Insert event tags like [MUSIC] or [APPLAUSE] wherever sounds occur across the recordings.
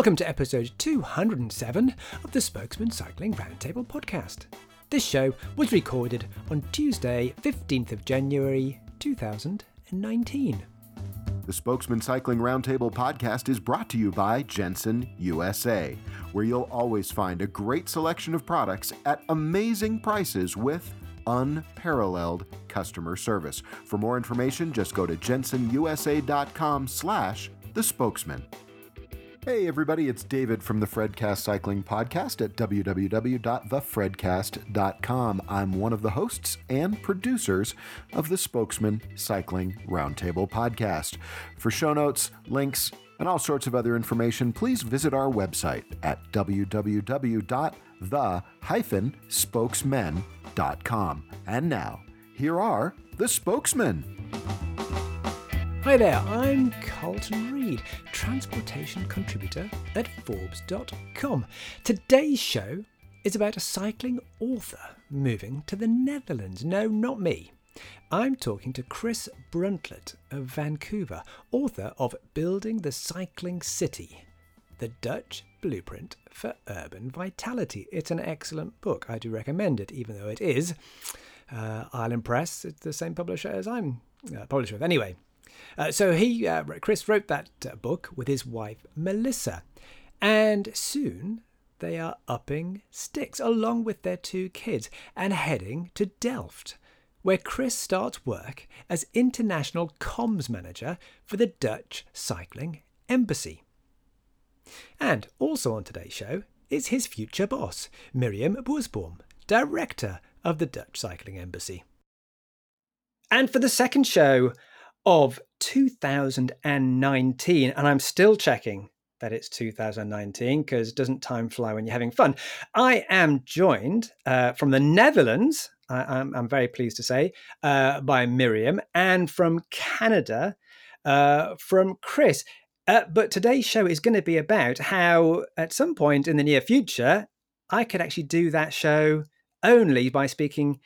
Welcome to episode 207 of the Spokesmen Cycling Roundtable podcast. This show was recorded on Tuesday, 15th of January 2019. The Spokesmen Cycling Roundtable podcast is brought to you by Jenson USA, where you'll always find a great selection of products at amazing prices with unparalleled customer service. For more information, just go to jensonusa.com slash the spokesman. Hey everybody, it's David from the Fredcast Cycling Podcast at www.thefredcast.com. I'm one of the hosts and producers of the Spokesmen Cycling Roundtable Podcast. For show notes, links, and all sorts of other information, please visit our website at www.the-spokesmen.com. And now, here are the spokesmen. Hi there, I'm Carlton Reid, transportation contributor at Forbes.com. Today's show is about a cycling author moving to the Netherlands. No, not me. I'm talking to Chris Bruntlett of Vancouver, author of Building the Cycling City, the Dutch Blueprint for Urban Vitality. It's an excellent book. I do recommend it, even though it is uh, Island Press. It's the same publisher as I'm uh, of. Anyway, uh, so he, uh, Chris, wrote that uh, book with his wife Melissa, and soon they are upping sticks along with their two kids and heading to Delft, where Chris starts work as international comms manager for the Dutch Cycling Embassy. And also on today's show is his future boss, Mirjam Borsboom, director of the Dutch Cycling Embassy. And for the second show, of 2019. And I'm still checking that it's 2019 because doesn't time fly when you're having fun? I am joined uh, from the Netherlands, I, am very pleased to say, uh, by Mirjam, and from Canada, uh, from Chris. Uh, but today's show is going to be about how, at some point in the near future, I could actually do that show only by speaking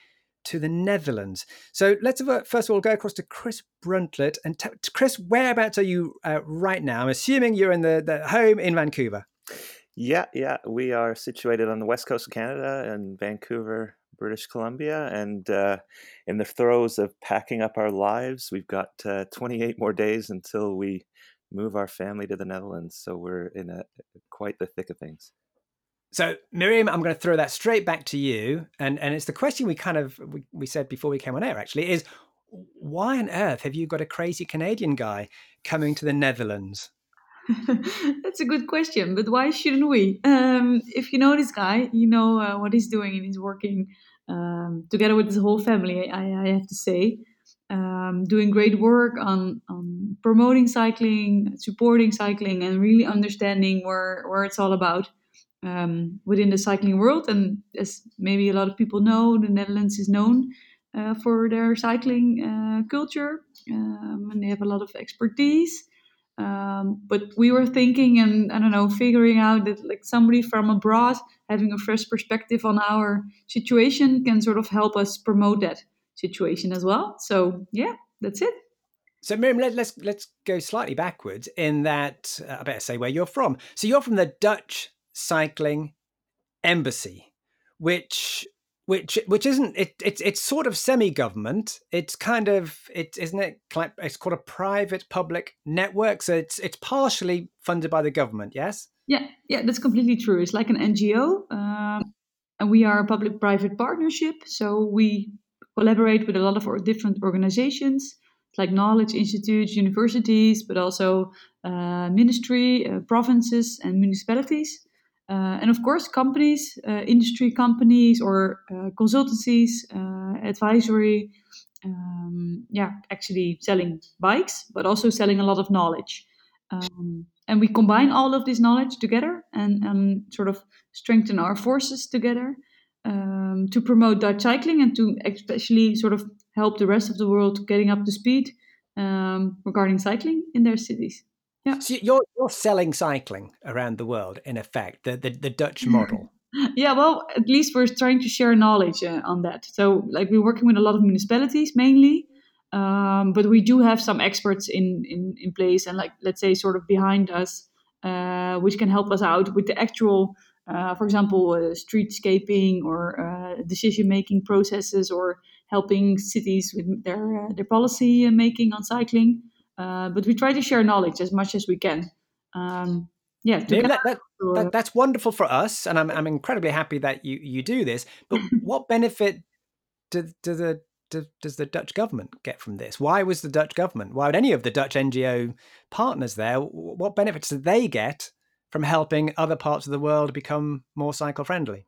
to the Netherlands. So let's first of all go across to Chris Bruntlett. And t- Chris, whereabouts are you uh, right now? I'm assuming you're in the, the home in Vancouver. Yeah, yeah. We are situated on the west coast of Canada in Vancouver, British Columbia, and uh, in the throes of packing up our lives. We've got uh, 28 more days until we move our family to the Netherlands. So we're in a, quite the thick of things. So, Mirjam, I'm going to throw that straight back to you, and and it's the question we kind of we, we said before we came on air. Actually, is why on earth have you got a crazy Canadian guy coming to the Netherlands? [LAUGHS] That's a good question, but why shouldn't we? Um, if you know this guy, you know uh, what he's doing, and he's working um, together with his whole family. I, I have to say, um, doing great work on on promoting cycling, supporting cycling, and really understanding where where it's all about um, within the cycling world. And as maybe a lot of people know, the Netherlands is known uh, for their cycling uh, culture um, and they have a lot of expertise. Um, but we were thinking and I don't know, figuring out that like somebody from abroad having a fresh perspective on our situation can sort of help us promote that situation as well. So yeah, that's it. So Mirjam, let, us let's, let's go slightly backwards in that uh, I better say where you're from. So you're from the Dutch cycling embassy, which which which isn't it, it's it's sort of semi-government. It's kind of it isn't it it's called a private public network. So it's it's partially funded by the government yes? Yeah yeah that's completely true. It's like an ngo um, and we are a public private partnership. So we collaborate with a lot of different organizations like knowledge institutes universities but also uh, ministry uh, provinces and municipalities uh, and of course, companies, uh, industry companies, or uh, consultancies, advisory, um, yeah, actually selling bikes, but also selling a lot of knowledge. Um, and we combine all of this knowledge together and, and sort of strengthen our forces together um, to promote Dutch cycling and to especially sort of help the rest of the world getting up to speed um, regarding cycling in their cities. Yeah. So you're you're selling cycling around the world in effect, the the, the Dutch model. [LAUGHS] yeah, well, at least we're trying to share knowledge uh, on that. So, like, we're working with a lot of municipalities mainly, um, but we do have some experts in, in in place, and like, let's say, sort of behind us, uh, which can help us out with the actual, uh, for example, uh, streetscaping or uh, decision making processes or helping cities with their, their policy making on cycling. But we try to share knowledge as much as we can. Um, yeah, that, that, that, that's wonderful for us, and I'm I'm incredibly happy that you you do this. But [LAUGHS] what benefit do, do the do, does the Dutch government get from this? Why was the Dutch government? Why would any of the Dutch NGO partners there? What benefits do they get from helping other parts of the world become more cycle friendly?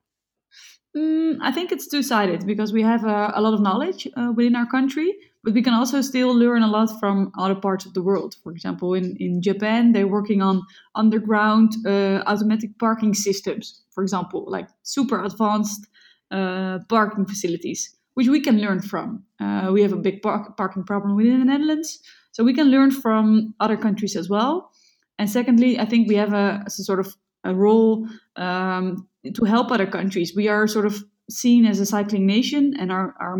Mm, I think it's two sided because we have a, a lot of knowledge uh, within our country, but we can also still learn a lot from other parts of the world. For example, in, in Japan, they're working on underground uh, automatic parking systems, for example, like super advanced uh, parking facilities, which we can learn from. Uh, we have a big park- parking problem within the Netherlands, so we can learn from other countries as well. And secondly, I think we have a, a sort of a role um, to help other countries. We are sort of seen as a cycling nation, and our our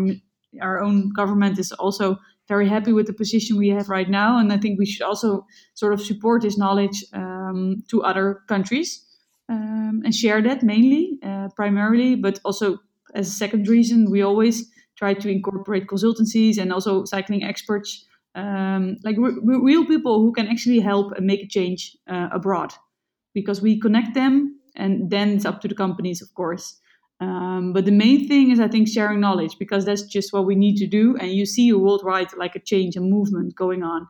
our own government is also very happy with the position we have right now. And I think we should also sort of support this knowledge um, to other countries um, and share that mainly, uh, primarily, but also as a second reason, we always try to incorporate consultancies and also cycling experts, um, like real people who can actually help and make a change uh, abroad, because we connect them and then it's up to the companies, of course. Um, but the main thing is, I think, sharing knowledge because that's just what we need to do. And you see a worldwide like a change and movement going on.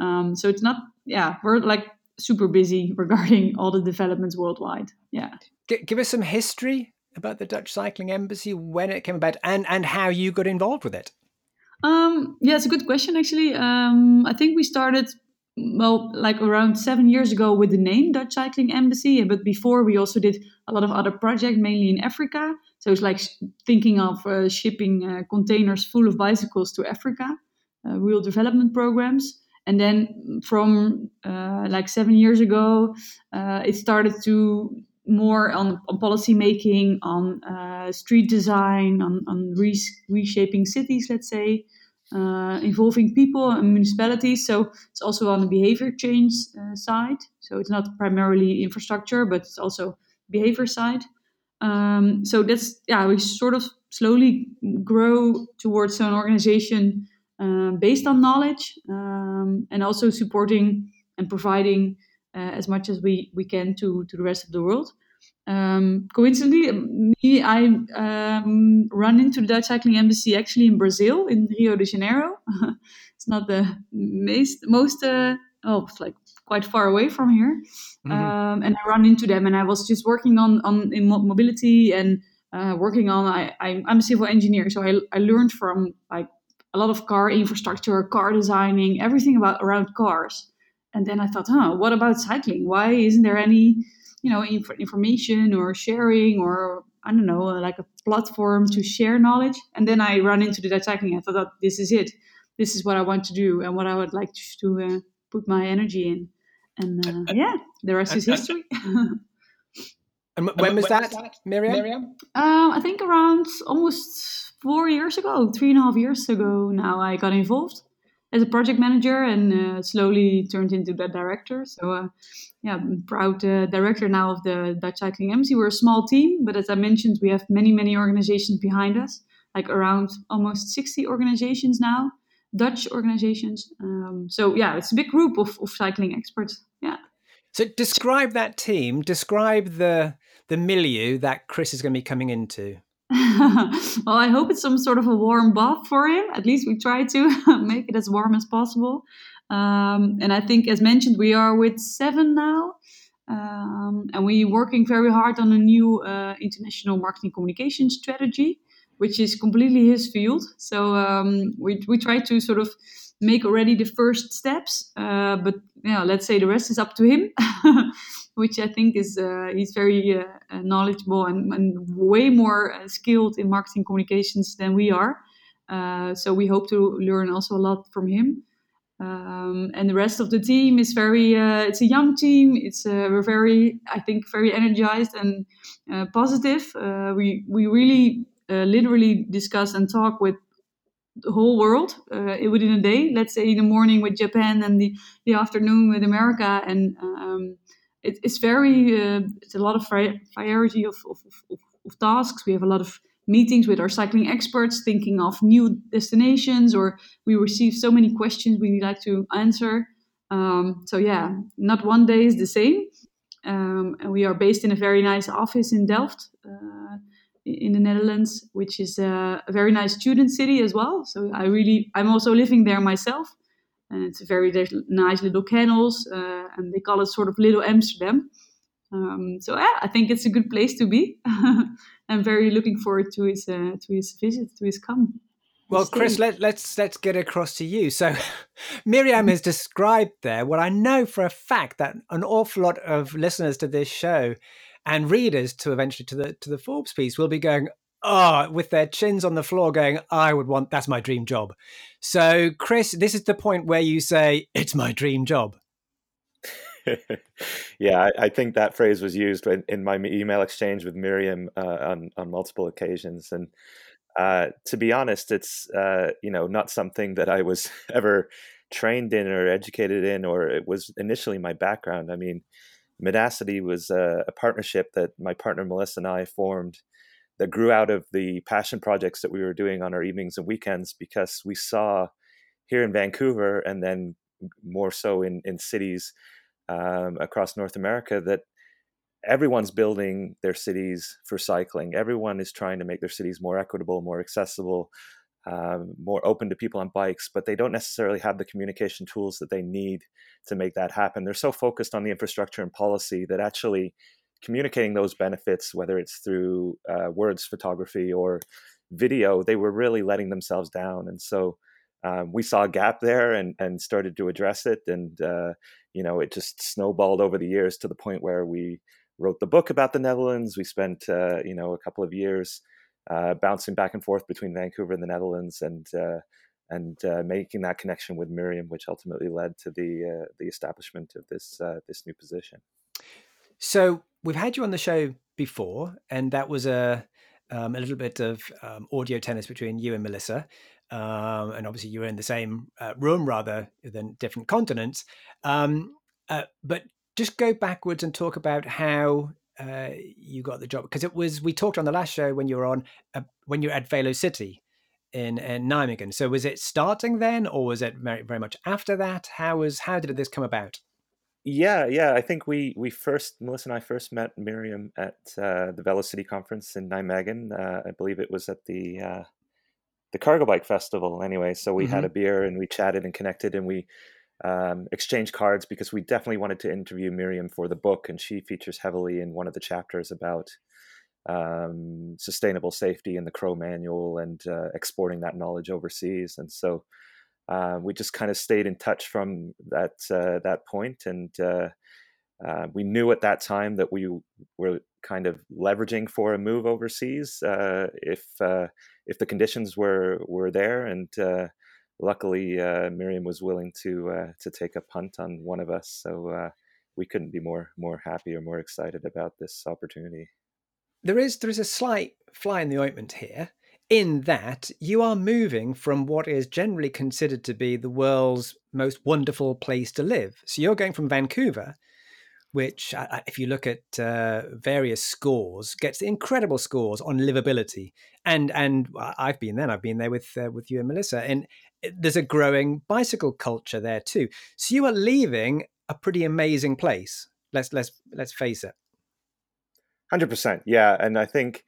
Um, so it's not, yeah, we're like super busy [LAUGHS] regarding all the developments worldwide. Yeah. G- give us some history about the Dutch Cycling Embassy, when it came about, and and how you got involved with it. Um, yeah, it's a good question actually. Um, I think we started well, like around seven years ago with the name Dutch Cycling Embassy. But before, we also did a lot of other projects, mainly in Africa. So it's like thinking of uh, shipping uh, containers full of bicycles to Africa, uh, real development programs. And then from uh, like seven years ago, uh, it started to more on, on policy making, on uh, street design, on, on reshaping cities, let's say uh, involving people and municipalities. So it's also on the behavior change uh, side. So it's not primarily infrastructure, but it's also behavior side. Um, so that's yeah, we sort of slowly grow towards an organization uh, based on knowledge um, and also supporting and providing uh, as much as we we can to to the rest of the world. Um, coincidentally, me, I um, run into the Dutch Cycling Embassy actually in Brazil, in Rio de Janeiro. [LAUGHS] it's not the most, most uh, oh, it's like quite far away from here. Mm-hmm. Um, and I run into them, and I was just working on on in mobility and uh, working on. I, I am a civil engineer, so I I learned from like a lot of car infrastructure, car designing, everything about around cars. And then I thought, huh, what about cycling? Why isn't there any you know inf- information or sharing or I don't know like a platform to share knowledge. And then I run into the Dutch cycling. I thought this is it. This is what I want to do and what I would like to uh, put my energy in. And uh, yeah, the rest is history. [LAUGHS] and when was that, Mirjam? Mirjam? Um, I think around almost four years ago, three and a half years ago now, I got involved as a project manager and uh, slowly turned into the director. So, uh, yeah, I'm proud uh, director now of the Dutch Cycling Embassy. We're a small team, but as I mentioned, we have many, many organizations behind us, like around almost 60 organizations now, Dutch organizations. Um, so, yeah, it's a big group of, of cycling experts. Yeah. So, describe that team. Describe the the milieu that Chris is going to be coming into. [LAUGHS] well, I hope it's some sort of a warm bath for him. At least we try to [LAUGHS] make it as warm as possible. Um, and I think, as mentioned, we are with seven now. Um, and we're working very hard on a new uh, international marketing communication strategy, which is completely his field. So um, we, we try to sort of make already the first steps. Uh, but yeah, let's say the rest is up to him. [LAUGHS] which I think is uh, he's very uh, uh, knowledgeable and, and, way more uh, skilled in marketing communications than we are. Uh, so we hope to learn also a lot from him. Um, and the rest of the team is very. It's a young team. It's we're very, I think, very energized and positive. we we really literally discuss and talk with the whole world within a day. Let's say in the morning with Japan and the the afternoon with America and. Um, it, it's very uh, it's a lot of variety of, of, of, of tasks. We have a lot of meetings with our cycling experts, thinking of new destinations, or we receive so many questions we like to answer. Um, so yeah, not one day is the same. Um, and we are based in a very nice office in Delft, uh, in the Netherlands, which is a, a, very nice student city as well. So I really, I'm also living there myself, and it's a very there's nice little canals, uh, and they call it sort of Little Amsterdam. Um, so yeah, I think it's a good place to be. [LAUGHS] I'm very looking forward to his uh, to his visit, to his come. Well, Chris, let, let's let's get across to you. So, [LAUGHS] Mirjam has described there what I know for a fact that an awful lot of listeners to this show and readers to eventually to the to the Forbes piece will be going, oh, with their chins on the floor, going, I would want that's my dream job. So, Chris, this is the point where you say it's my dream job. [LAUGHS] yeah, I, I, think that phrase was used in, in my email exchange with Mirjam uh, on on multiple occasions, and uh, to be honest, it's uh, you know not something that I was [LAUGHS] ever trained in or educated in, or it was initially my background. I mean, Madacity was a, a partnership that my partner Melissa and I formed that grew out of the passion projects that we were doing on our evenings and weekends because we saw here in Vancouver and then more so in in cities um, across North America that everyone's building their cities for cycling. Everyone is trying to make their cities more equitable, more accessible, um, more open to people on bikes, but they don't necessarily have the communication tools that they need to make that happen. They're so focused on the infrastructure and policy that actually communicating those benefits, whether it's through uh, words, photography, or video, they were really letting themselves down. And so um, we saw a gap there and, and started to address it. And, uh, you know, it just snowballed over the years to the point where we wrote the book about the Netherlands. We spent, uh, you know, a couple of years uh, bouncing back and forth between Vancouver and the Netherlands and, uh, and uh, making that connection with Mirjam, which ultimately led to the, uh, the establishment of this, this new position. So we've had you on the show before, and that was a, um, a little bit of um, audio tennis between you and Melissa um, and obviously you were in the same uh, room rather than different continents. Um, uh, but just go backwards and talk about how uh, you got the job because it was we talked on the last show when you were on uh, when you were at Velo-city in, in Nijmegen. So was it starting then, or was it very very much after that? How was how did this come about? Yeah, yeah. I think we we first Melissa and I first met Mirjam at uh, the Velo-city conference in Nijmegen. Uh, I believe it was at the uh, the cargo bike festival anyway. So we mm-hmm. had a beer and we chatted and connected and we um, exchanged cards because we definitely wanted to interview Mirjam for the book, and she features heavily in one of the chapters about um, sustainable safety in the Crow Manual and uh, exporting that knowledge overseas. And so uh, we just kind of stayed in touch from that uh, that point, and uh, uh, we knew at that time that we were kind of leveraging for a move overseas uh, if if the conditions were were there, and luckily uh, Mirjam was willing to uh, to take a punt on one of us. So uh, we couldn't be more more happy or more excited about this opportunity. There is there is a slight fly in the ointment here in that you are moving from what is generally considered to be the world's most wonderful place to live. So you're going from Vancouver which, if you look at uh, various scores, gets incredible scores on livability. And and I've been there. I've been there with uh, with you and Melissa, and there's a growing bicycle culture there too. So you are leaving a pretty amazing place. Let's let's let's face it. Hundred percent, yeah. And I think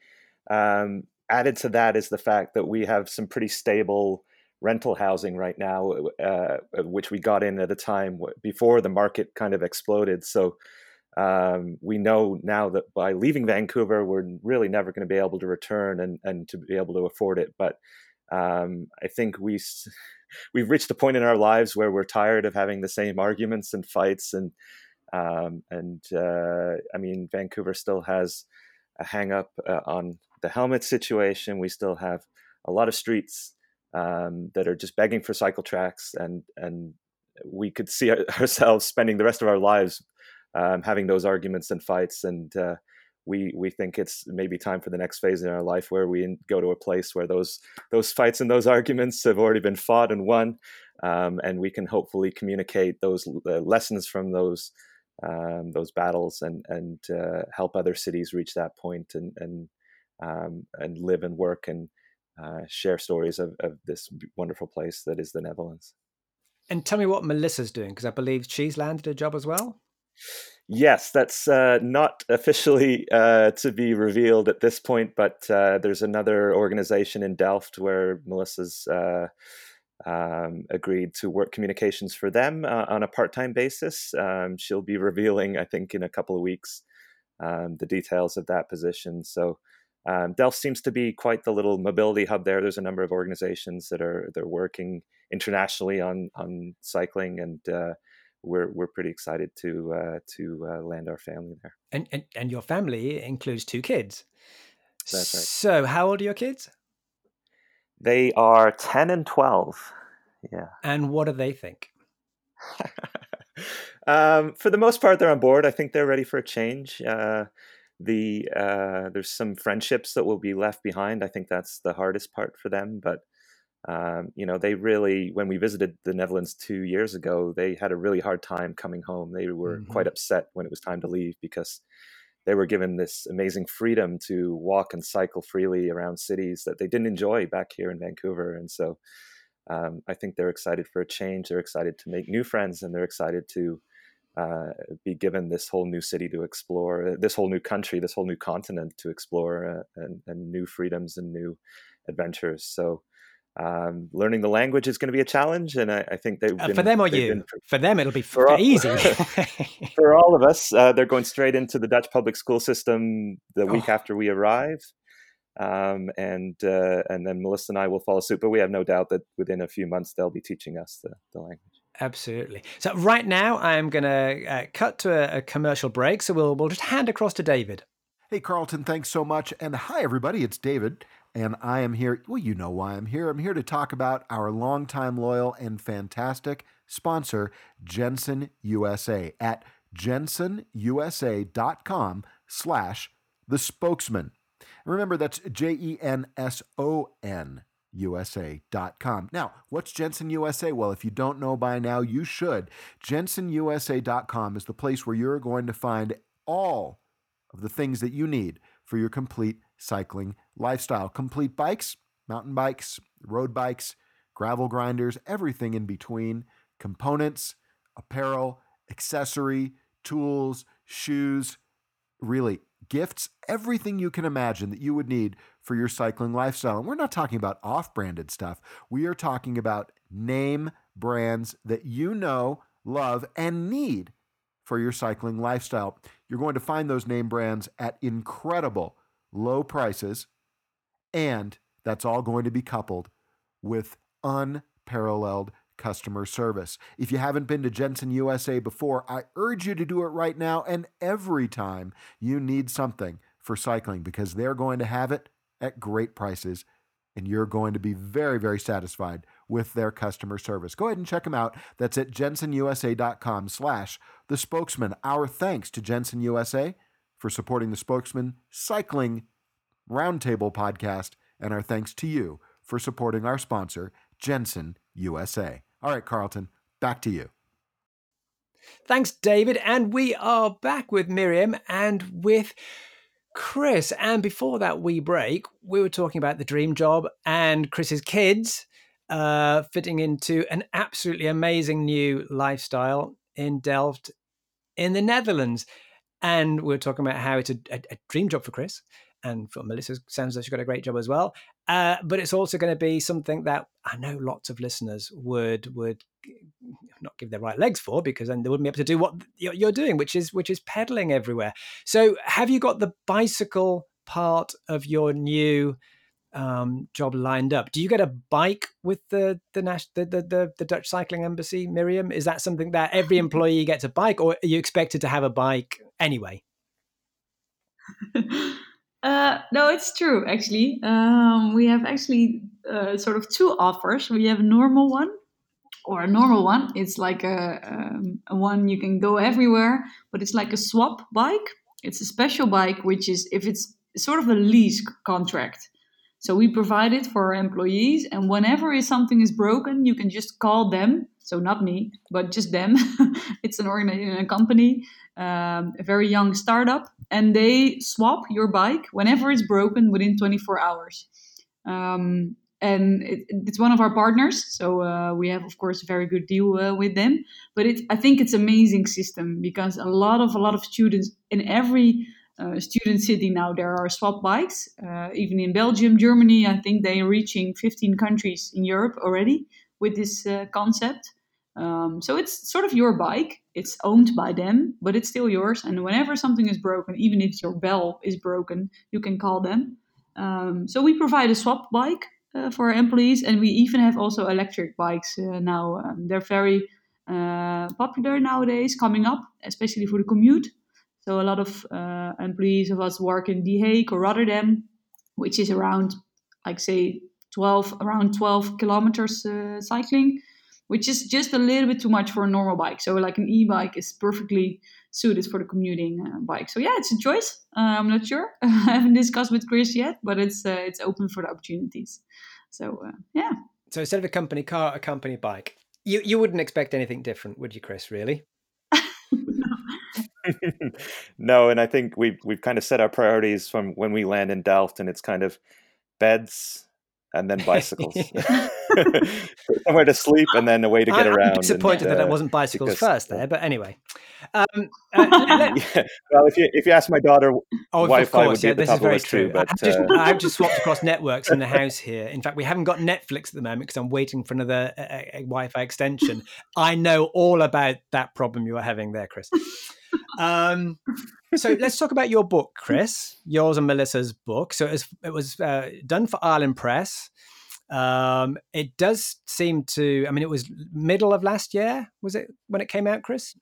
um, added to that is the fact that we have some pretty stable rental housing right now, uh, which we got in at a time before the market kind of exploded. So um, we know now that by leaving Vancouver, we're really never going to be able to return and, and to be able to afford it. But um, I think we [LAUGHS] we've reached a point in our lives where we're tired of having the same arguments and fights and um, and uh, I mean Vancouver still has a hang up uh, on the helmet situation. We still have a lot of streets um, that are just begging for cycle tracks, and and we could see [LAUGHS] ourselves spending the rest of our lives um, having those arguments and fights. And uh, we we think it's maybe time for the next phase in our life where we go to a place where those those fights and those [LAUGHS] arguments have already been fought and won, um, and we can hopefully communicate those uh, lessons from those um, those battles and and uh, help other cities reach that point and and um, and live and work and uh, share stories of, of this wonderful place that is the Netherlands. And tell me what Melissa's doing because I believe she's landed a job as well. Yes, that's uh, not officially uh, to be revealed at this point, but uh, there's another organization in Delft where Melissa's uh, um, agreed to work communications for them uh, on a part time basis. Um, she'll be revealing, I think, in a couple of weeks, um, the details of that position. So um, Delft seems to be quite the little mobility hub there. There's a number of organizations that are they're working internationally on on cycling, and uh, we're we're pretty excited to uh, to uh, land our family there. And, and and your family includes two kids. That's right. So, how old are your kids? They are ten and twelve. Yeah. And what do they think? [LAUGHS] um, for the most part, they're on board. I think they're ready for a change. Uh, the uh, there's some friendships that will be left behind. I think that's the hardest part for them. But um, you know, they really when we visited the Netherlands two years ago, they had a really hard time coming home. They were mm-hmm. quite upset when it was time to leave because they were given this amazing freedom to walk and cycle freely around cities that they didn't enjoy back here in Vancouver. And so um, I think they're excited for a change. They're excited to make new friends and they're excited to uh, be given this whole new city to explore, uh, this whole new country, this whole new continent to explore, uh, and, and, new freedoms and new adventures. So, um, learning the language is going to be a challenge, and I, I think they uh, for them or you. For, for, them, it'll be for all, easy. [LAUGHS] for all of us, uh, they're going straight into the Dutch public school system the oh. week after we arrive. Um, and uh, and then Melissa and I will follow suit, but we have no doubt that within a few months they'll be teaching us the, the language. Absolutely. So right now I'm going to uh, cut to a, a, commercial break. So we'll we'll just hand across to David. Hey Carlton, thanks so much, and hi everybody. It's David, and I am here. Well, you know why I'm here. I'm here to talk about our longtime loyal and fantastic sponsor, Jenson USA at jensonusa.com slash the spokesman. Remember, that's J E N S O N USA.com. Now, what's Jenson USA? Well, if you don't know by now, you should. jensonusa.com is the place where you're going to find all of the things that you need for your complete cycling lifestyle. Complete bikes, mountain bikes, road bikes, gravel grinders, everything in between, components, apparel, accessory, tools, shoes, really gifts, everything you can imagine that you would need for your cycling lifestyle. And we're not talking about off branded stuff, we are talking about name brands that you know, love, and need for your cycling lifestyle. You're going to find those name brands at incredible low prices, and that's all going to be coupled with unparalleled customer service. If you haven't been to Jenson USA before, I urge you to do it right now and every time you need something for cycling because they're going to have it at great prices and you're going to be very, very satisfied with their customer service. Go ahead and check them out. That's at jensonusa.com slash the spokesman. Our thanks to Jenson USA for supporting the Spokesmen Cycling Roundtable podcast, and our thanks to you for supporting our sponsor, Jenson USA. All right, Carlton, back to you. Thanks, David. And we are back with Mirjam and with Chris. And before that we break, we were talking about the dream job and Chris's kids uh, fitting into an absolutely amazing new lifestyle in Delft in the Netherlands. And we are talking about how it's a, a, a dream job for Chris and for Melissa, sounds like she's got a great job as well. Uh, but it's also going to be something that I know lots of listeners would would not give their right legs for because then they wouldn't be able to do what you're doing, which is which is pedaling everywhere. So, have you got the bicycle part of your new um, job lined up? Do you get a bike with the the, the the the Dutch Cycling Embassy, Mirjam? Is that something that every [LAUGHS] employee gets a bike, or are you expected to have a bike anyway? [LAUGHS] Uh, no, it's true. Actually, um, we have actually uh, sort of two offers. We have a normal one, or a normal one. It's like a, um, a one you can go everywhere, but it's like a swap bike. It's a special bike, which is if it's sort of a lease contract. So we provide it for our employees, and whenever something is broken, you can just call them So not me, but just them. [LAUGHS] it's an organization, a company, um, a very young startup, and they swap your bike whenever it's broken within 24 hours. Um, and it, it's one of our partners, so uh, we have, of course, a very good deal uh, with them. But it, I think it's amazing system because a lot of a lot of students in every student city now there are swap bikes. Uh, even in Belgium, Germany, I think they're reaching 15 countries in Europe already with this uh, concept. Um, so it's sort of your bike. It's owned by them, but it's still yours. And whenever something is broken, even if your bell is broken, you can call them. Um, so we provide a swap bike uh, for our employees, and we even have also electric bikes uh, now. Um, they're very uh, popular nowadays, coming up, especially for the commute. So a lot of uh, employees of us work in The Hague or Rotterdam, which is around, like say, 12 around 12 kilometers uh, cycling, which is just a little bit too much for a normal bike. So like an e-bike is perfectly suited for the commuting uh, bike. So yeah, it's a choice. Uh, I'm not sure. [LAUGHS] I haven't discussed with Chris yet, but it's uh, it's open for the opportunities. So uh, yeah. So instead of a company car, a company bike. You you wouldn't expect anything different, would you, Chris? Really? [LAUGHS] no, and I think we've we've kind of set our priorities from when we land in Delft, and it's kind of beds and then bicycles, [LAUGHS] [LAUGHS] somewhere to sleep, and then a way to get I, around. I'm disappointed and, uh, that it wasn't bicycles because, first there, but anyway. Um, uh, yeah. Well, if you if you ask my daughter, oh, Wi-Fi of course, yeah, this is very true. Too, but, I've, just, uh... I've, just, swapped across networks in the house here. In fact, we haven't got Netflix at the moment because I'm waiting for another uh, Wi-Fi extension. I know all about that problem you are having there, Chris. Um, so let's talk about your book, Chris. Yours and Melissa's book. So it was, it was uh, done for Island Press. Um, it does seem to. I mean, it was middle of last year. Was it when it came out, Chris?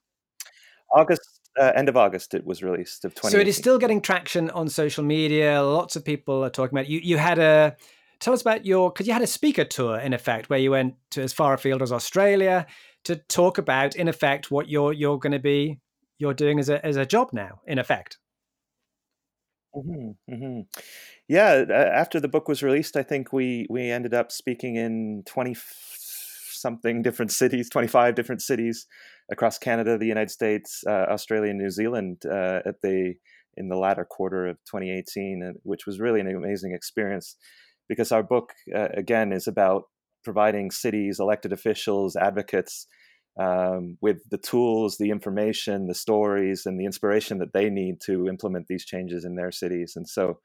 August, uh, end of August, it was released of. So it is still getting traction on social media. Lots of people are talking about it. You. You had a. Tell us about your because you had a speaker tour in effect where you went to as far afield as Australia to talk about in effect what you're you're going to be you're doing as a as a job now, in effect. Mm-hmm, mm-hmm. Yeah, after the book was released, I think we we ended up speaking in twenty something different cities, twenty five different cities across Canada, the United States, uh, Australia, and New Zealand uh, at the in the latter quarter of 2018, which was really an amazing experience because our book uh, again is about providing cities, elected officials, advocates um, with the tools, the information, the stories, and the inspiration that they need to implement these changes in their cities. And so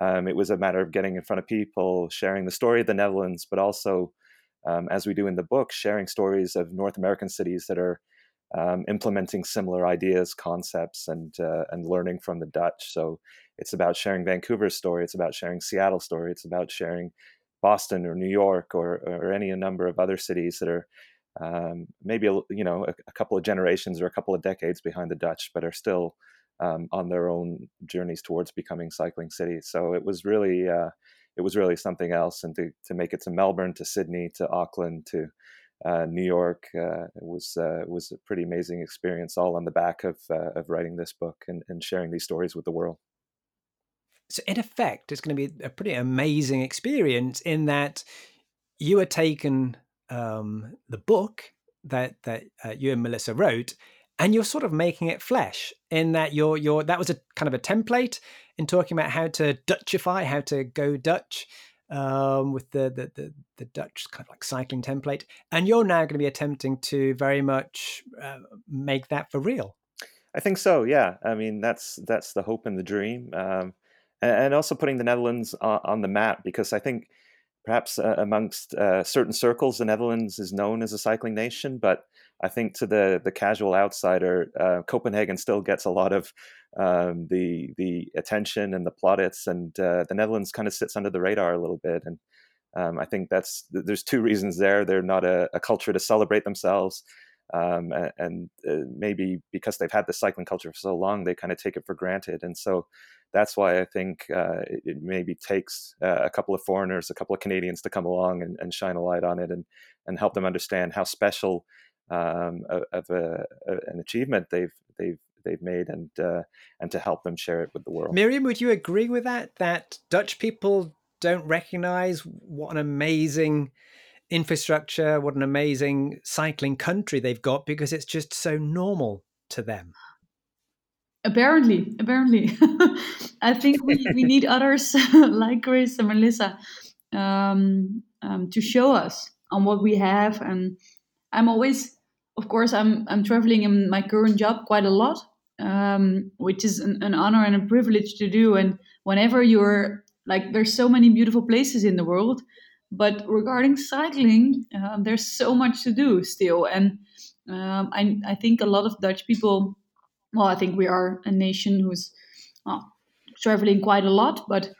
um, it was a matter of getting in front of people, sharing the story of the Netherlands, but also, um, as we do in the book, sharing stories of North American cities that are um, implementing similar ideas, concepts, and uh, and learning from the Dutch. So it's about sharing Vancouver's story. It's about sharing Seattle's story. It's about sharing Boston or New York or, or any number of other cities that are um, maybe a, you know a, a, couple of generations or a couple of decades behind the Dutch, but are still um, on their own journeys towards becoming cycling cities. So it was really uh, it was really something else, and to to make it to Melbourne, to Sydney, to Auckland, to uh, New York uh, it was uh, was a pretty amazing experience, all on the back of uh, of writing this book and, and sharing these stories with the world. So in effect, it's going to be a pretty amazing experience in that you are taken um, the book that that uh, you and Melissa wrote, and you're sort of making it flesh in that you're you're that was a kind of a template in talking about how to Dutchify, how to go Dutch um, with the, the, the the Dutch kind of like cycling template, and you're now going to be attempting to very much uh, make that for real. I think so. Yeah, I mean that's that's the hope and the dream, um, and, and, also putting the Netherlands on, on the map because I think perhaps uh, amongst uh, certain circles, the Netherlands is known as a cycling nation, but I think to the the casual outsider, uh, Copenhagen still gets a lot of um, the the attention and the plaudits, and uh, the Netherlands kind of sits under the radar a little bit. And um, I think that's there's two reasons there. They're not a, a culture to celebrate themselves. Um, and, uh, maybe because they've had the cycling culture for so long, they kind of take it for granted. And so that's why I think uh, it, it, maybe takes uh, a couple of foreigners, a couple of Canadians to come along and, and, shine a light on it and and help them understand how special um, of a, a, an achievement they've they've they've made and uh, and to help them share it with the world. Mirjam, would you agree with that? That Dutch people don't recognize what an amazing infrastructure, what an amazing cycling country they've got because it's just so normal to them. Apparently, apparently. [LAUGHS] I think we, we need [LAUGHS] others [LAUGHS] like Chris and Melissa um, um, to show us on what we have. And I'm always, of course, I'm, I'm traveling in my current job quite a lot, um, which is an, an honor and a privilege to do. And whenever you're like, there's so many beautiful places in the world. But regarding cycling, uh, there's so much to do still. And um, I, I think a lot of Dutch people well, I think we are a nation who's well, traveling quite a lot, but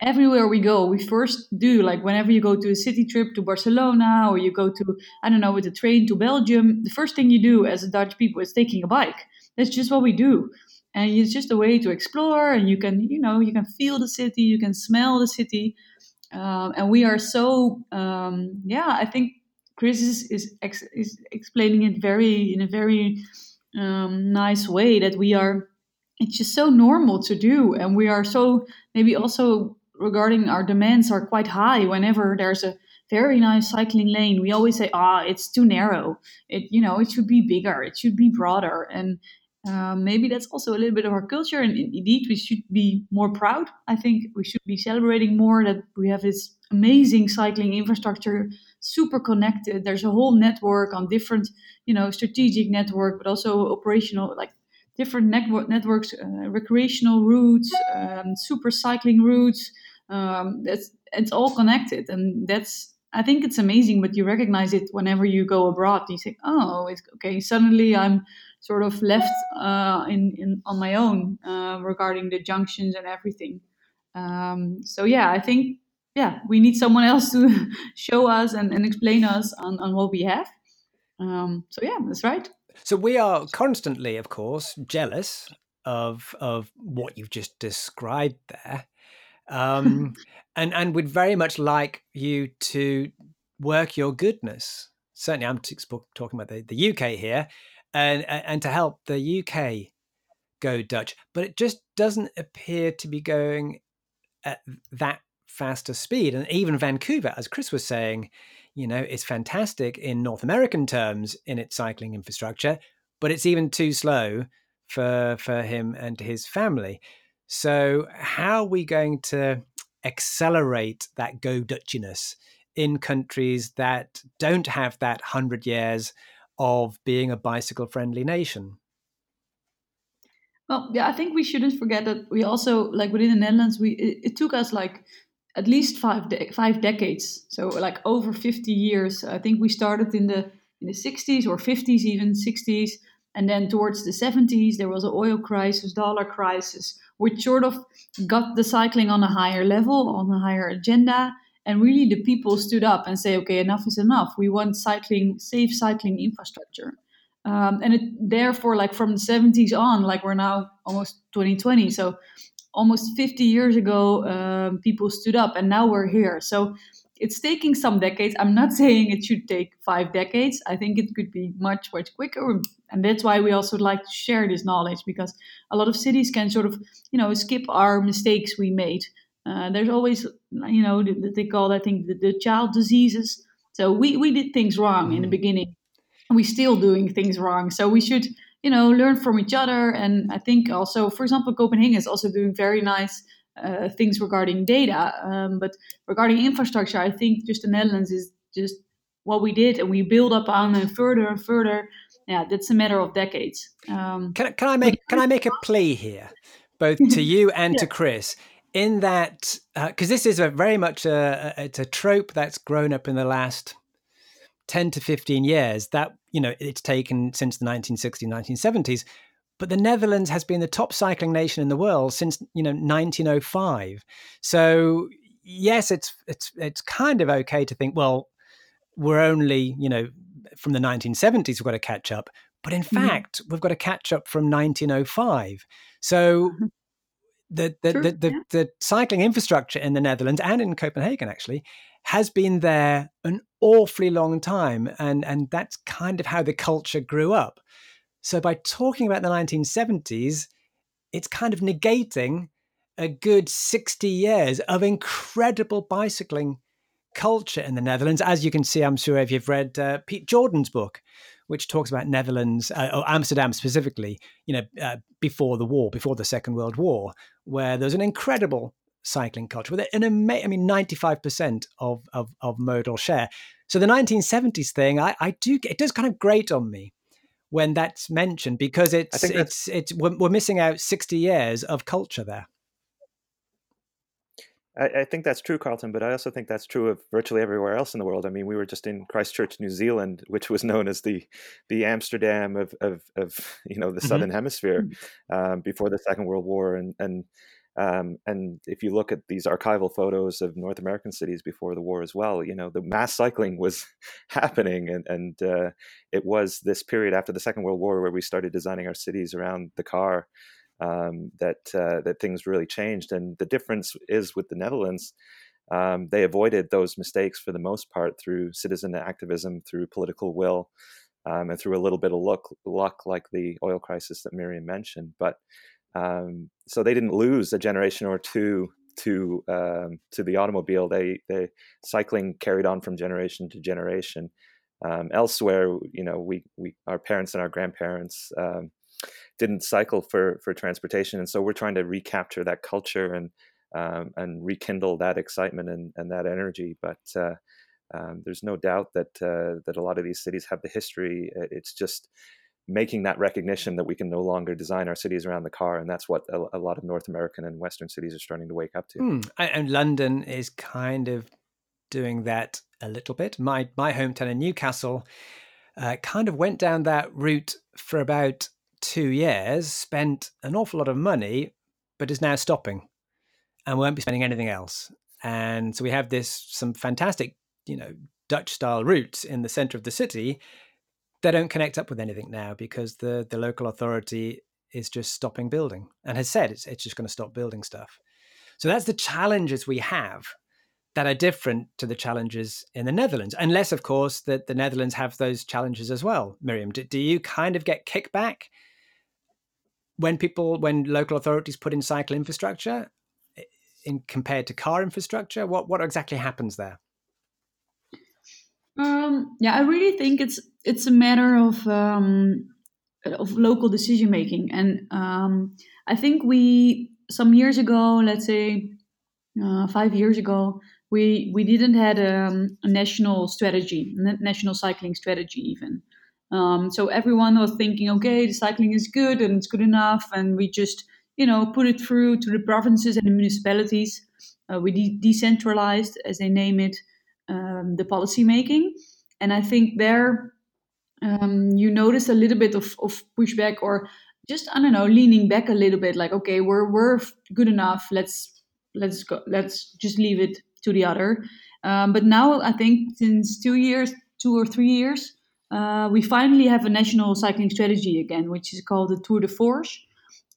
everywhere we go, we first do like whenever you go to a city trip to Barcelona or you go to, I don't know, with a train to Belgium, the first thing you do as a Dutch people is taking a bike. That's just what we do. And it's just a way to explore and you can, you know, you can feel the city, you can smell the city. Um, and we are so, um, yeah, I think Chris is, is, ex- is explaining it very, in a very, um, nice way that we are it's just so normal to do. And we are so maybe also regarding our demands are quite high whenever there's a very nice cycling lane. We always say ah it's too narrow. It you know it should be bigger. It should be broader. And um, maybe that's also a little bit of our culture and indeed we should be more proud i think we should be celebrating more that we have this amazing cycling infrastructure super connected. There's a whole network on different, you know, strategic network, but also operational, like different network networks, uh, recreational routes, um, super cycling routes. Um, that's it's all connected, and that's I think it's amazing. But you recognize it whenever you go abroad. You say, oh, it's okay. Suddenly I'm sort of left uh, in, in on my own uh, regarding the junctions and everything. Um, so yeah, I think yeah, we need someone else to [LAUGHS] show us and, and explain us on, on what we have. Um, so yeah, that's right. So we are constantly, of course, jealous of of what you've just described there, um, [LAUGHS] and and would very much like you to work your goodness. Certainly, I'm talking about the, the UK here, and and to help the UK go Dutch, but it just doesn't appear to be going at that faster speed. And even Vancouver, as Chris was saying, you know, it's fantastic in North American terms in its cycling infrastructure, but it's even too slow for for him and his family. So how are we going to accelerate that go Dutchiness in countries that don't have that hundred years of being a bicycle friendly nation? Well, yeah, I think we shouldn't forget that we also like within the Netherlands, we it, it took us like at least five de- five decades. So like over 50 years. I think we started in the in the 60s or 50s, even 60s, and then towards the 70s there was an oil crisis, dollar crisis, which sort of got the cycling on a higher level, on a higher agenda. And really, the people stood up and say, "Okay, enough is enough. We want cycling, safe cycling infrastructure." Um, and it, therefore, like from the 70s on, like we're now almost 2020, so almost 50 years ago, um, people stood up, and now we're here. So it's taking some decades. I'm not [LAUGHS] saying it should take five decades. I think it could be much, much quicker. And that's why we also like to share this knowledge because a lot of cities can sort of, you know, skip our mistakes we made. Uh, there's always, you know, they call, I think, the, the child diseases. So we, we did things wrong in the mm. beginning. We're still doing things wrong. So we should you know learn from each other and i think also for example copenhagen is also doing very nice uh, things regarding data um, but regarding infrastructure i think just the netherlands is just what we did and we build up on and further and further yeah that's a matter of decades um, can, can i make can i make a plea here both to [LAUGHS] you and yeah. to chris in that because uh, this is a very much a, a, it's a trope that's grown up in the last 10 to 15 years that you know it's taken since the 1960s 1970s but the netherlands has been the top cycling nation in the world since you know 1905 so yes it's it's it's kind of okay to think well we're only you know from the 1970s we've got to catch up but in mm-hmm. fact we've got to catch up from 1905 so the the, the, the, yeah. the cycling infrastructure in the netherlands and in copenhagen actually has been there an awfully long time. And, and that's kind of how the culture grew up. So by talking about the 1970s, it's kind of negating a good 60 years of incredible bicycling culture in the Netherlands. As you can see, I'm sure if you've read uh, Pete Jordan's book, which talks about Netherlands uh, or Amsterdam specifically, you know, uh, before the war, before the Second World War, where there's an incredible cycling culture with an ama- I mean, 95% of, of, of modal share. So the 1970s thing, I, I do, it does kind of grate on me when that's mentioned because it's, it's, it's, we're, we're missing out 60 years of culture there. I, I, think that's true, Carlton, but I also think that's true of virtually everywhere else in the world. I mean, we were just in Christchurch, New Zealand, which was known as the the Amsterdam of of, of [LAUGHS] you know the mm-hmm. Southern Hemisphere mm. um, before the Second World War, and and um, and if you look at these archival photos of North American cities before the war as well, you know the mass cycling was [LAUGHS] happening, and and uh, it was this period after the Second World War where we started designing our cities around the car um, that uh, that things really changed. And the difference is with the Netherlands, um, they avoided those mistakes for the most part through citizen activism, through political will, um, and through a little bit of luck, luck like the oil crisis that Mirjam mentioned. But um, so they didn't lose a generation or two to um, to the automobile. They they cycling carried on from generation to generation. Um, elsewhere, you know, we we our parents and our grandparents didn't cycle for for transportation, and so we're trying to recapture that culture and um, and rekindle that excitement and, and that energy. But uh, um, there's no doubt that uh, that a lot of these cities have the history. It's just making that recognition that we can no longer design our cities around the car, and that's what a, a lot of North American and Western cities are starting to wake up to. Mm, and London is kind of doing that a little bit. My my hometown in Newcastle uh, kind of went down that route for about two years, spent an awful lot of money, but is now stopping and won't be spending anything else. And so we have this some fantastic, you know, Dutch style routes in the center of the city that don't connect up with anything now because the the local authority is just stopping building and has said it's it's just going to stop building stuff. So that's the challenges we have that are different to the challenges in the Netherlands, unless, of course, that the Netherlands have those challenges as well. Mirjam, do, do you kind of get kickback when people when local authorities put in cycle infrastructure in compared to car infrastructure what what exactly happens there? Um, yeah i really think it's it's a matter of um, of local decision making and um, i think we some years ago let's say uh, five years ago we we didn't had um, a national strategy national cycling strategy even um, so everyone was thinking, okay, the cycling is good and it's good enough, and we just you know put it through to the provinces and the municipalities. Uh, we de- decentralized, as they name it, um, the policy making, and I think there um, you notice a little bit of, of pushback or just I don't know, leaning back a little bit, like okay, we're we're good enough. Let's let's go. Let's just leave it to the other. Um, but now I think since two years, two or three years, uh, we finally have a national cycling strategy again, which is called the Tour de Force,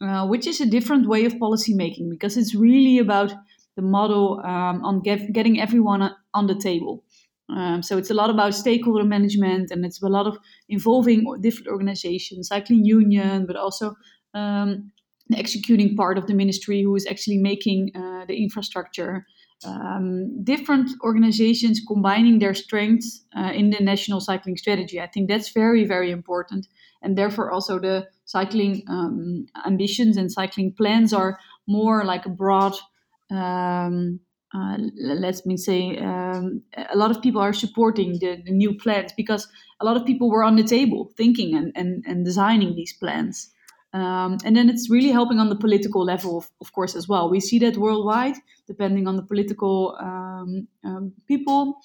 uh, which is a different way of policy making because it's really about the model um, on get, getting everyone on the table. Um, so it's a lot about stakeholder management and it's a lot of involving different organizations, cycling union, but also um, the executing part of the ministry who is actually making uh, the infrastructure um, different organizations combining their strengths uh, in the national cycling strategy. I think that's very, very important. And therefore, also the cycling um, ambitions and cycling plans are more like a broad, um, uh, let me say, um, a lot of people are supporting the, the, new plans because a lot of people were on the table thinking and, and, and designing these plans. Um, and then it's really helping on the political level, of, of, course, as well. We see that worldwide, depending on the political um, um, people.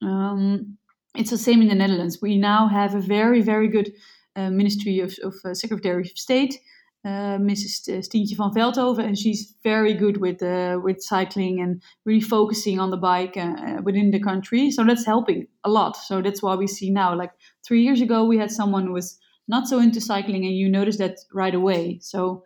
Um, it's the same in the Netherlands. We now have a very, very good uh, Ministry of, of uh, Secretary of State, uh, Mrs. Stientje van Veldhoven, and she's very good with uh, with cycling and really focusing on the bike uh, uh, within the country. So that's helping a lot. So that's why we see now, like three years ago, we had someone who was not so into cycling and you notice that right away so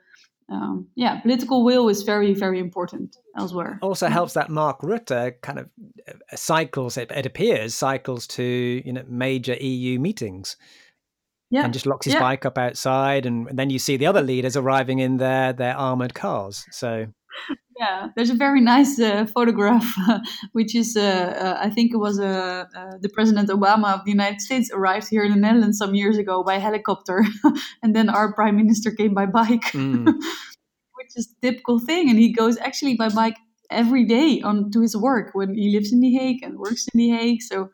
um, yeah political will is very very important elsewhere also helps that mark rutte kind of uh, cycles it, appears cycles to you know major eu meetings yeah. and just locks his yeah. bike up outside and then you see the other leaders arriving in their their armored cars so yeah, there's a very nice uh, photograph, [LAUGHS] which is, uh, uh, I think it was uh, uh, the President Obama of the United States arrived here in the Netherlands some years ago by helicopter, [LAUGHS] and then our Prime Minister came by bike, [LAUGHS] mm. which is a typical thing. And he goes actually by bike every day on to his work when he lives in The Hague and works in The Hague. So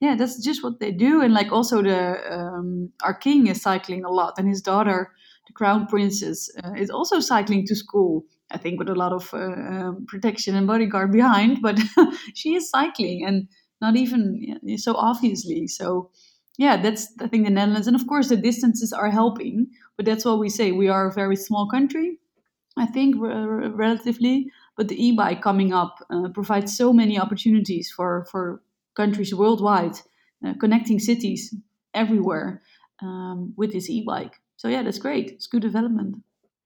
yeah, that's just what they do. And like also the um, our king is cycling a lot, and his daughter, the crown princess, uh, is also cycling to school. I think with a lot of uh, um, protection and bodyguard behind, but [LAUGHS] she is cycling and not even so obviously. So yeah, that's I think the Netherlands, and of course the distances are helping. But that's what we say. We are a very small country, I think, r- relatively. But the e-bike coming up uh, provides so many opportunities for for countries worldwide, uh, connecting cities everywhere um, with this e-bike. So yeah, that's great. It's good development.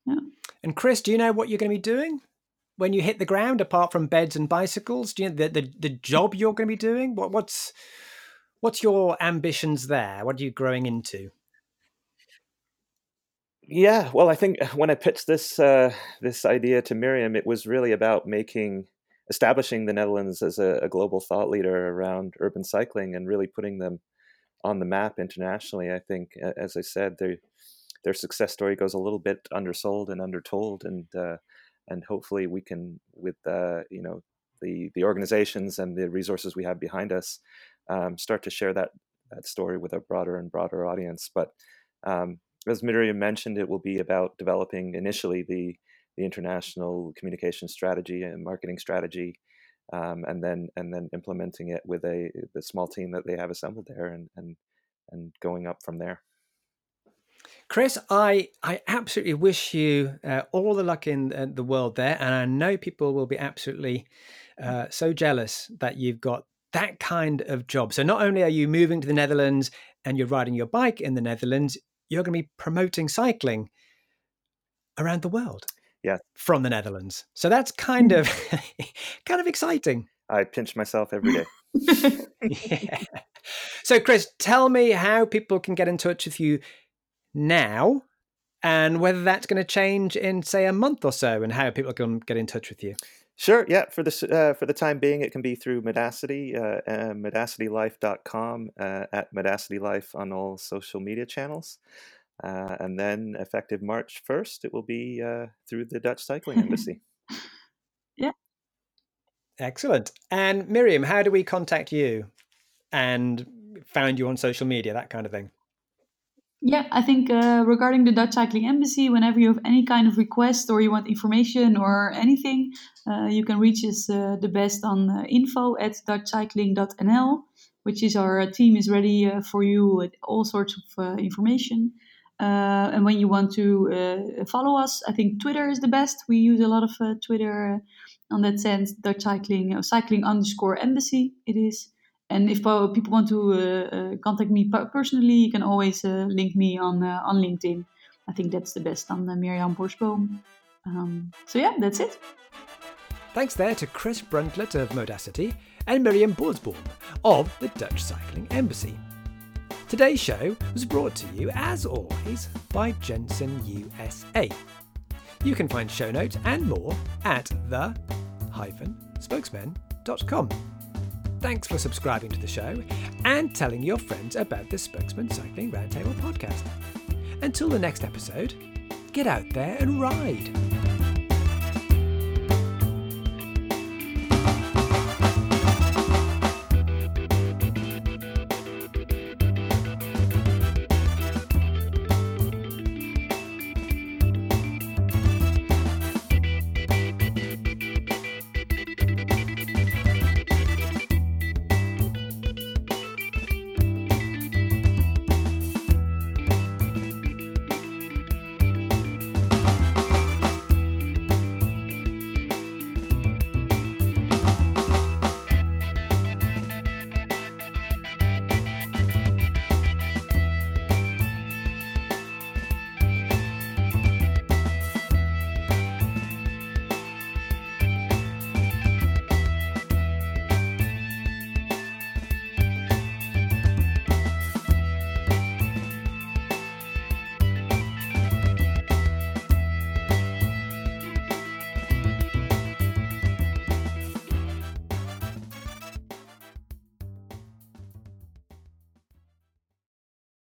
Yeah. And Chris, do you know what you're going to be doing when you hit the ground? Apart from beds and bicycles, do you know the the, the job you're going to be doing? What what's what's your ambitions there? What are you growing into? Yeah, well, I think when I pitched this uh, this idea to Mirjam, it was really about making establishing the Netherlands as a, a, global thought leader around urban cycling and really putting them on the map internationally. I think, as I said, their their success story goes a little bit undersold and undertold, and uh, and hopefully we can, with uh, you know the the organizations and the resources we have behind us, um, start to share that that story with a broader and broader audience. But um, as Mirjam mentioned, it will be about developing initially the the international communication strategy and marketing strategy, um, and then and then implementing it with a the small team that they have assembled there, and and and going up from there. Chris, I I absolutely wish you uh, all the luck in uh, the world there, and I know people will be absolutely uh, so jealous that you've got that kind of job. So not only are you moving to the Netherlands and you're riding your bike in the Netherlands, you're going to be promoting cycling around the world yeah from the netherlands so that's kind of [LAUGHS] kind of exciting i pinch myself every day [LAUGHS] yeah. so chris tell me how people can get in touch with you now and whether that's going to change in say a month or so and how people can get in touch with you Sure. Yeah. For the uh, for the time being, it can be through Modacity, uh, uh, modacitylife.com, uh, at medacitylife on all social media channels. Uh, and then effective March 1st, it will be uh, through the Dutch Cycling [LAUGHS] Embassy. yeah. Excellent. And Mirjam, how do we contact you and find you on social media, that kind of thing? Yeah, I think uh, regarding the Dutch Cycling Embassy, whenever you have any kind of request or you want information or anything, uh, you can reach us uh, the best on uh, info at dutchcycling.nl, which is our team is ready for you with all sorts of information. Uh, and when you want to uh, follow us, I think Twitter is the best. We use a lot of uh, Twitter on that sense. Dutch cycling, cycling underscore embassy, it is. And if people want to eh, eh, contact me personally, you can always eh, link me on on LinkedIn. I think that's the best on Mirjam Borsboom. Um, so yeah, that's it. Thanks there to Chris Bruntlett of Modacity and Mirjam Borsboom of the Dutch Cycling Embassy. Today's show was brought to you, as always, by Jenson USA. You can find show notes and more at the-spokesmen.com. Thanks for subscribing to the show and telling your friends about the Spokesmen Cycling Roundtable podcast. Until the next episode, get out there and ride.